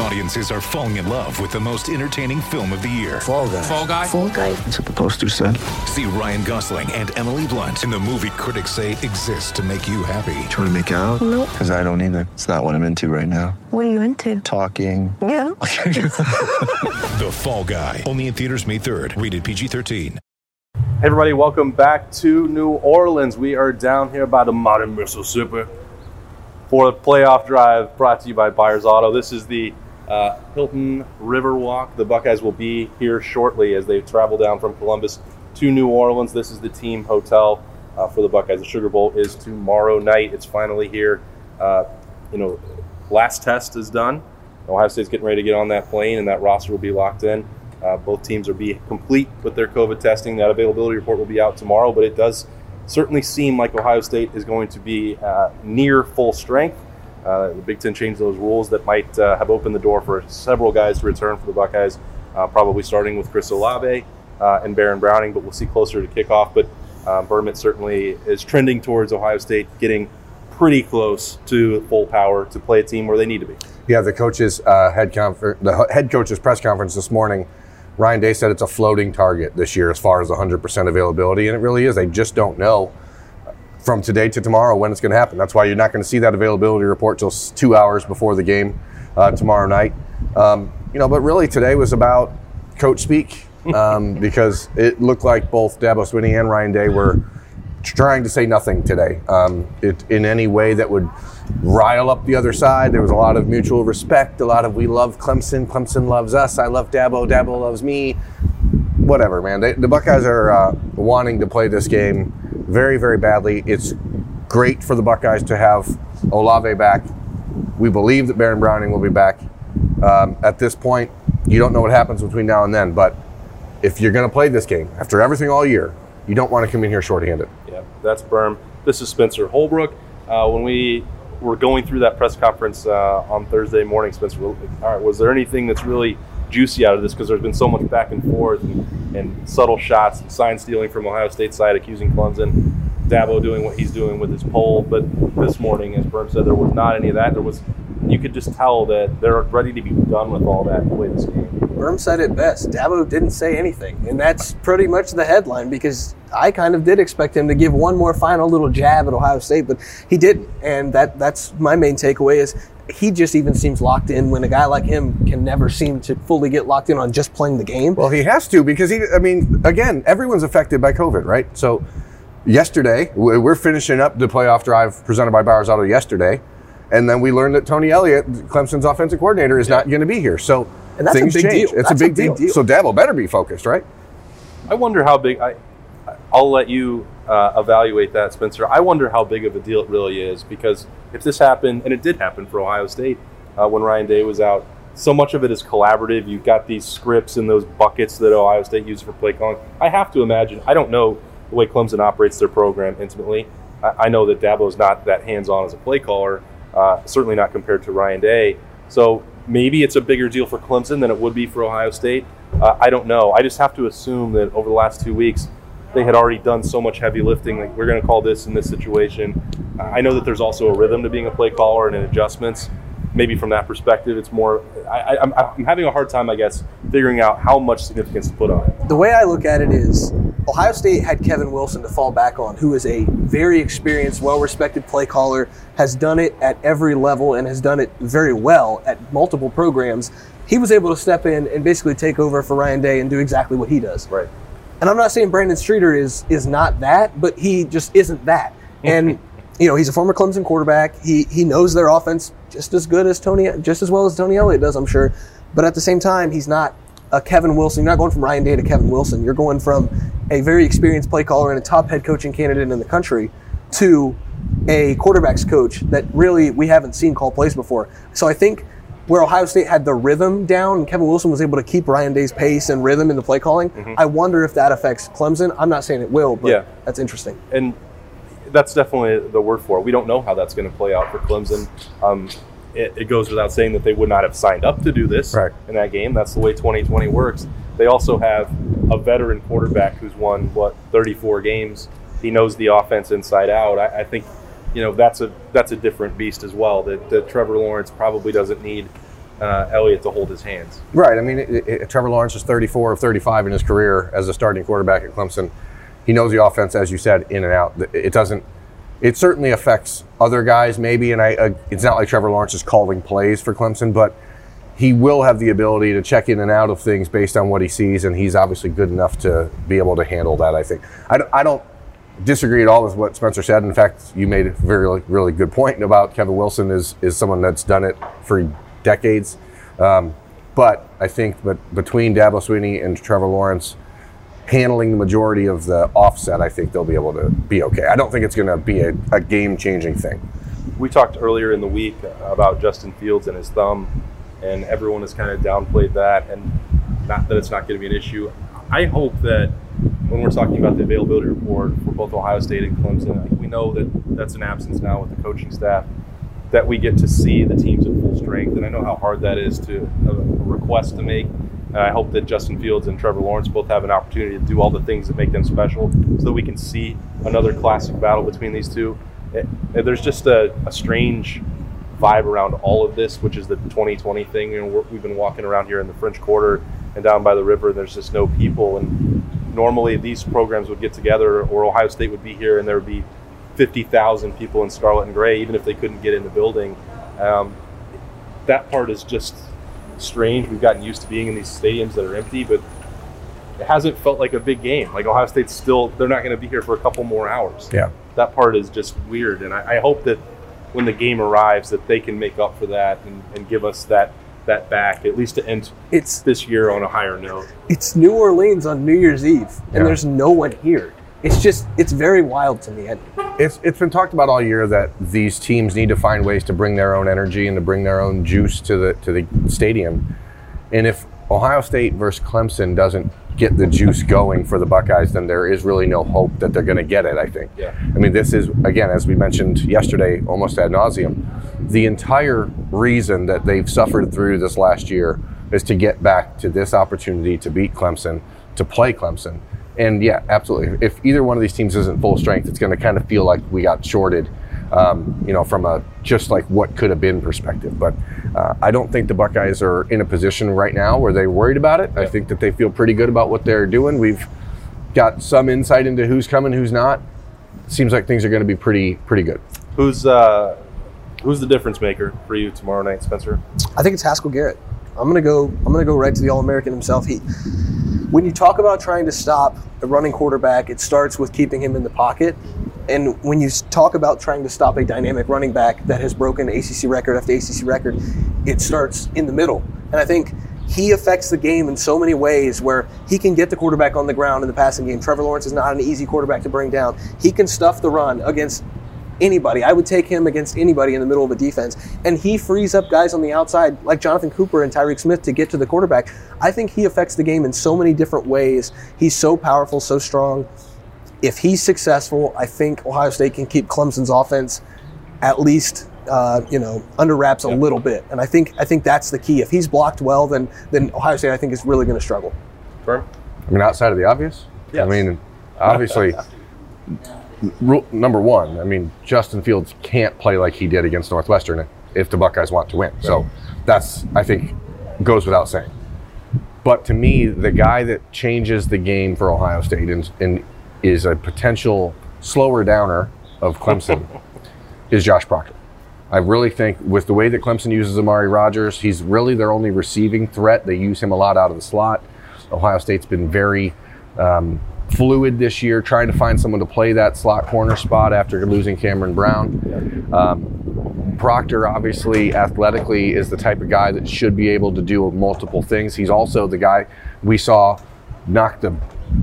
Audiences are falling in love with the most entertaining film of the year. Fall guy. Fall Guy. Fall guy. That's what the poster said. See Ryan Gosling and Emily Blunt in the movie critics say exists to make you happy. Trying to make it out? Nope. Because I don't either. It's not what I'm into right now. What are you into? Talking. Yeah. The Fall Guy. Only in theaters May 3rd. Rated PG-13. Hey everybody, welcome back to New Orleans. We are down here by the modern Mississippi for the playoff drive brought to you by Byers Auto. This is the uh, Hilton River Walk. The Buckeyes will be here shortly as they travel down from Columbus to New Orleans. This is the team hotel uh, for the Buckeyes. The Sugar Bowl is tomorrow night. It's finally here. Uh, you know, last test is done. Ohio State's getting ready to get on that plane, and that roster will be locked in. Uh, both teams will be complete with their COVID testing. That availability report will be out tomorrow, but it does certainly seem like Ohio State is going to be uh, near full strength. Uh, the Big Ten changed those rules that might uh, have opened the door for several guys to return for the Buckeyes, uh, probably starting with Chris Olave uh, and Baron Browning, but we'll see closer to kickoff. But uh, certainly is trending towards Ohio State getting pretty close to full power to play a team where they need to be. Yeah, the coaches uh, head confer- the head coaches press conference this morning. Ryan Day said it's a floating target this year as far as 100% availability, and it really is. They just don't know from today to tomorrow when it's going to happen. That's why you're not going to see that availability report till two hours before the game uh, tomorrow night. Um, you know, but really today was about coach speak um, because it looked like both Dabo Swinney and Ryan Day were trying to say nothing today um, it, in any way that would rile up the other side. There was a lot of mutual respect, a lot of we love Clemson, Clemson loves us, I love Dabo, Dabo loves me. Whatever, man. They, the Buckeyes are uh, wanting to play this game very, very badly. It's great for the Buckeyes to have Olave back. We believe that Baron Browning will be back. Um, at this point, you don't know what happens between now and then, but if you're going to play this game after everything all year, you don't want to come in here shorthanded. Yeah, that's Birm. This is Spencer Holbrook. Uh, when we were going through that press conference uh, on Thursday morning, Spencer, all right, was there anything that's really juicy out of this? Because there's been so much back and forth and, and subtle shots and sign stealing from Ohio State side, accusing Clemson. Dabo doing what he's doing with his poll, but this morning, as Birm said, there was not any of that. There was, you could just tell that they're ready to be done with all that and play this game. Birm said it best. Dabo didn't say anything, and that's pretty much the headline because I kind of did expect him to give one more final little jab at Ohio State, but he didn't, and that that's my main takeaway is he just even seems locked in when a guy like him can never seem to fully get locked in on just playing the game. Well, he has to because he. I mean, again, everyone's affected by COVID, right? So, yesterday we- we're finishing up the playoff drive presented by Byers Auto yesterday, and then we learned that Tony Elliott, Clemson's offensive coordinator, is not going to be here. So And that's a things big change. deal. It's That's a a big big deal. deal. So Dabo better be focused, right? I wonder how big. I, I'll let you uh, evaluate that, Spencer. I wonder how big of a deal it really is because if this happened, and it did happen for Ohio State uh, when Ryan Day was out, so much of it is collaborative. You've got these scripts and those buckets that Ohio State uses for play calling. I have to imagine. I don't know the way Clemson operates their program intimately. I, I know that Dabo's not that hands-on as a play caller. Uh, certainly not compared to Ryan Day. So maybe it's a bigger deal for Clemson than it would be for Ohio State. Uh, I don't know. I just have to assume that over the last two weeks, they had already done so much heavy lifting. Like we're going to call this in this situation. Uh, I know that there's also a rhythm to being a play caller and in adjustments. Maybe from that perspective, it's more. I, I, I'm, I'm having a hard time, I guess, figuring out how much significance to put on it. the way I look at it is Ohio State had Kevin Wilson to fall back on, who is a very experienced, well respected play caller, has done it at every level and has done it very well at multiple programs. He was able to step in and basically take over for Ryan Day and do exactly what he does. Right. And I'm not saying Brandon Streeter is is not that, but he just isn't that. And you know, he's a former Clemson quarterback. He he knows their offense just as good as Tony, just as well as Tony Elliott does, I'm sure. But at the same time, he's not a Kevin Wilson. You're not going from Ryan Day to Kevin Wilson. You're going from a very experienced play caller and a top head coaching candidate in the country to a quarterbacks coach that really we haven't seen call plays before. So I think where Ohio State had the rhythm down, and Kevin Wilson was able to keep Ryan Day's pace and rhythm in the play calling. I wonder if that affects Clemson. I'm not saying it will, but Yeah. that's interesting. and that's definitely the word for it. We don't know how that's going to play out for Clemson. Um, it, it goes without saying that they would not have signed up to do this Right. in that game. That's the way 2020 works. they also have a veteran quarterback who's won what 34 games. He knows the offense inside out. I, I think you know that's a that's a different beast as well. That, that Trevor Lawrence probably doesn't need uh, Elliott to hold his hands. Right. I mean, it, it, Trevor Lawrence is 34 of 35 in his career as a starting quarterback at Clemson. He knows the offense, as you said, in and out. It doesn't. It certainly affects other guys, maybe, and I. Uh, it's not like Trevor Lawrence is calling plays for Clemson, but he will have the ability to check in and out of things based on what he sees, and he's obviously good enough to be able to handle that. I think. I, I don't disagree at all with what Spencer said. In fact, you made a very really good point about Kevin Wilson is is someone that's done it for decades. Um, but I think that between Dabo Swinney and Trevor Lawrence handling the majority of the offset, I think they'll be able to be okay. I don't think it's going to be a, a game changing thing. We talked earlier in the week about Justin Fields and his thumb, and everyone has kind of downplayed that, and not that it's not going to be an issue. I hope that when we're talking about the availability report for both Ohio State and Clemson, we know that that's an absence now with the coaching staff that we get to see the teams at full strength. And I know how hard that is to a request to make. And I hope that Justin Fields and Trevor Lawrence both have an opportunity to do all the things that make them special so that we can see another classic battle between these two. It, there's just a, a, strange vibe around all of this, which is the 2020 thing. You know, we've been walking around here in the French Quarter and down by the river, and there's just no people. And normally these programs would get together, or Ohio State would be here, and there would be 50,000 people in scarlet and gray, even if they couldn't get in the building. Um, that part is just strange. We've gotten used to being in these stadiums that are empty, but it hasn't felt like a big game. Like Ohio State's still, they're not going to be here for a couple more hours. Yeah. That part is just weird. And I, I hope that when the game arrives, that they can make up for that and, and give us that that back at least to end it's this year on a higher note. It's New Orleans on New Year's Eve, and Yeah. there's no one here. It's just it's very wild to me. It's it's been talked about all year that these teams need to find ways to bring their own energy and to bring their own juice to the to the stadium. And if Ohio State versus Clemson doesn't get the juice going for the Buckeyes, then there is really no hope that they're going to get it. I think. Yeah. I mean, this is again, as we mentioned yesterday, almost ad nauseum. The entire reason that they've suffered through this last year is to get back to this opportunity to beat Clemson, to play Clemson. And yeah, absolutely. If either one of these teams isn't full strength, it's going to kind of feel like we got shorted, um, you know, from a just like what could have been perspective. But uh, I don't think the Buckeyes are in a position right now where they're worried about it. I think that they feel pretty good about what they're doing. We've got some insight into who's coming, who's not. Seems like things are going to be pretty pretty good. Who's uh, who's the difference maker for you tomorrow night, Spencer? I think it's Haskell Garrett. I'm gonna go. I'm gonna go right to the All American himself. He, when you talk about trying to stop a running quarterback, it starts with keeping him in the pocket. And when you talk about trying to stop a dynamic running back that has broken ACC record after ACC record, it starts in the middle. And I think he affects the game in so many ways where he can get the quarterback on the ground in the passing game. Trevor Lawrence is not an easy quarterback to bring down. He can stuff the run against anybody. I would take him against anybody in the middle of a defense. And he frees up guys on the outside like Jonathan Cooper and Tyreke Smith to get to the quarterback. I think he affects the game in so many different ways. He's so powerful, so strong. If he's successful, I think Ohio State can keep Clemson's offense at least uh, you know under wraps a little bit. And I think I think that's the key. If he's blocked well, then then Ohio State I think is really going to struggle. Birm? I mean, outside of the obvious. Yes. I mean, obviously, rule, number one. I mean, Justin Fields can't play like he did against Northwestern if the Buckeyes want to win. So that's I think goes without saying. But to me, the guy that changes the game for Ohio State and, and is a potential slower downer of Clemson is Josh Proctor. I really think with the way that Clemson uses Amari Rodgers, he's really their only receiving threat. They use him a lot out of the slot. Ohio State's been very um, fluid this year, trying to find someone to play that slot corner spot after losing Cameron Brown. Um, Proctor, obviously, athletically, is the type of guy that should be able to do multiple things. He's also the guy we saw knock the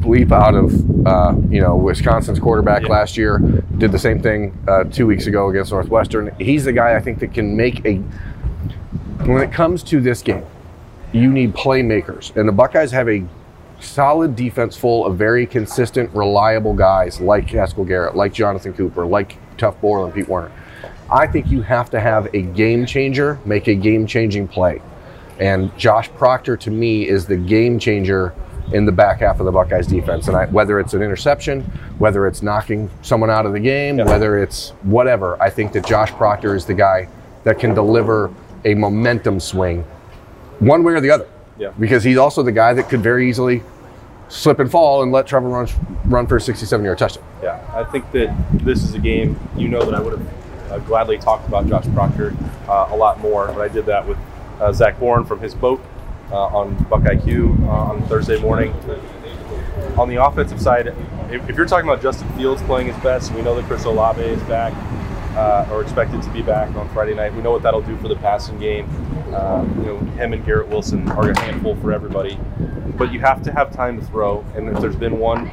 bleep out of uh, you know Wisconsin's quarterback Yeah. last year. Did the same thing uh, two weeks ago against Northwestern. He's the guy I think that can make a. When it comes to this game, you need playmakers, and the Buckeyes have a solid defense full of very consistent, reliable guys like Haskell Garrett, like Jonathan Cooper, like Tuf Borland, Pete Werner. I think you have to have a game changer make a game changing play. And Josh Proctor, to me, is the game changer in the back half of the Buckeyes defense. And I, whether it's an interception, whether it's knocking someone out of the game, whether it's whatever, I think that Josh Proctor is the guy that can deliver a momentum swing one way or the other. Yeah. Because he's also the guy that could very easily slip and fall and let Trevor run, run for a 67 yard touchdown. Yeah, I think that this is a game. You know that I would have uh, gladly talked about Josh Proctor uh, a lot more, but I did that with uh, Zach Bourne from his boat on Buckeye Q uh, on Thursday morning. On the offensive side, if, if you're talking about Justin Fields playing his best, we know that Chris Olave is back uh, or expected to be back on Friday night. We know what that'll do for the passing game. Uh, you know, him and Garrett Wilson are a handful for everybody. But you have to have time to throw, and if there's been one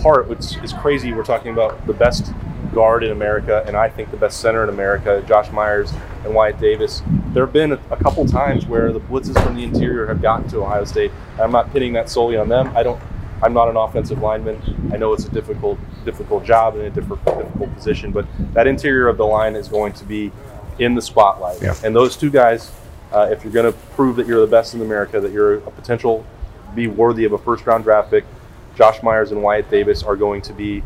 part, which is crazy. We're talking about the best guard in America, and I think the best center in America, Josh Myers and Wyatt Davis. There have been a, a couple times where the blitzes from the interior have gotten to Ohio State. I'm not pinning that solely on them. I don't. I'm not an offensive lineman. I know it's a difficult, difficult job and a difficult, difficult position, but that interior of the line is going to be in the spotlight. Yeah. And those two guys, uh, if you're going to prove that you're the best in America, that you're a potential, be worthy of a first round draft pick, Josh Myers and Wyatt Davis are going to be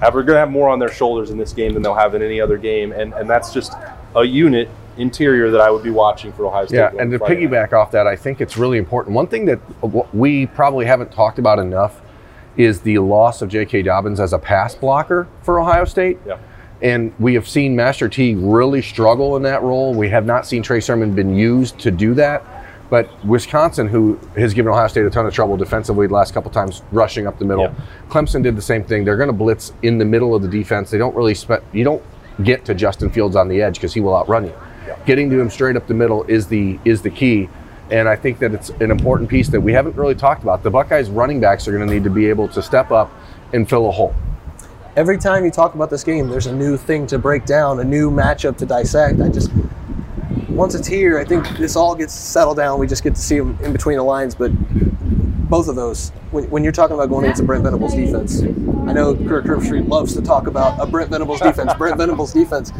have, are going to have more on their shoulders in this game than they'll have in any other game, and and that's just a unit interior that I would be watching for Ohio State. Yeah, and to Friday night. piggyback off that, I think it's really important. One thing that we probably haven't talked about enough is the loss of J.K. Dobbins as a pass blocker for Ohio State. Yeah. And we have seen Master Teague really struggle in that role. We have not seen Trey Sermon been used to do that. But Wisconsin, who has given Ohio State a ton of trouble defensively the last couple times, rushing up the middle. Yeah. Clemson did the same thing. They're going to blitz in the middle of the defense. They don't really spend. You don't get to Justin Fields on the edge because he will outrun you. Getting to him straight up the middle is the is the key. And I think that it's an important piece that we haven't really talked about. The Buckeyes running backs are going to need to be able to step up and fill a hole. Every time you talk about this game, there's a new thing to break down, a new matchup to dissect. I just once it's here, I think this all gets settled down. We just get to see them in between the lines. But both of those, when, when you're talking about going against a Brent Venables defense, I know Kirk Herbstreit loves to talk about a Brent Venables defense. Brent Venables defense.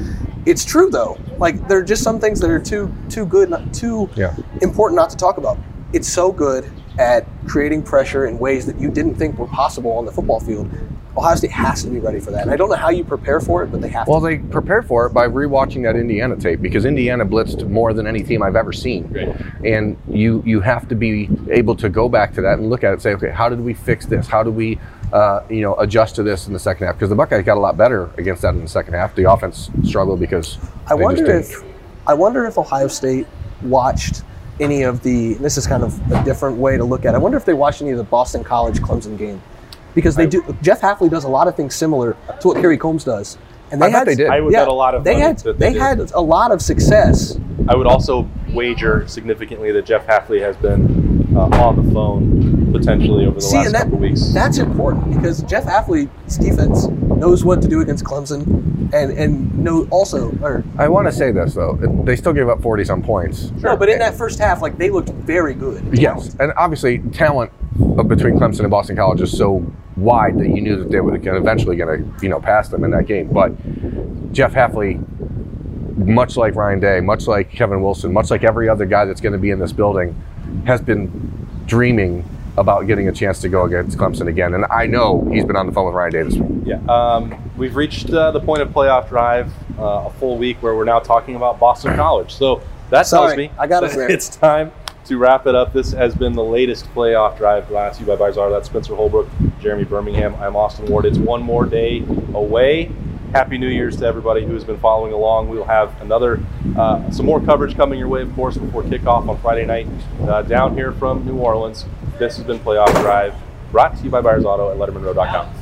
It's true though. Like there are just some things that are too too good, not too Yeah. important not to talk about. It's so good at creating pressure in ways that you didn't think were possible on the football field. Ohio State has to be ready for that. And I don't know how you prepare for it, but they have Well, to. they prepared for it by rewatching that Indiana tape because Indiana blitzed more than any team I've ever seen. Great. And you you have to be able to go back to that and look at it and say, okay, how did we fix this? How do we uh, you know adjust to this in the second half? Because the Buckeyes got a lot better against that in the second half. The offense struggled because I wonder just if didn't. I wonder if Ohio State watched any of the. This is kind of a different way to look at. it. I wonder if they watched any of the Boston College Clemson game because they do. Jeff Hafley does a lot of things similar to what Kerry Coombs does, and they I bet had they did. I would yeah, bet a lot of they had they, they had a lot of success. I would also wager significantly that Jeff Hafley has been uh, on the phone potentially over the See, last and that, couple weeks. that's important because Jeff Hafley's defense knows what to do against Clemson, and and know also or I want to say this though, they still gave up forty some points. Sure. no, but in that first half, like they looked very good. Yes, and obviously talent uh, between Clemson and Boston College is so wide that you knew that they were eventually going to, you know, pass them in that game. But Jeff Hafley, much like Ryan Day, much like Kevin Wilson, much like every other guy that's going to be in this building, has been dreaming about getting a chance to go against Clemson again. And I know he's been on the phone with Ryan Davis. Yeah, um, we've reached uh, the point of playoff drive, uh, a full week where we're now talking about Boston College. So that tells me I got us there. it's time to wrap it up. This has been the latest playoff drive brought to you by Barzar. That's Spencer Holbrook, Jeremy Birmingham. I'm Austin Ward. It's one more day away. Happy New Year's to everybody who has been following along. We will have another, uh, some more coverage coming your way, of course, before kickoff on Friday night uh, down here from New Orleans. This has been Playoff Drive, brought to you by Byers Auto at LettermenRow.com.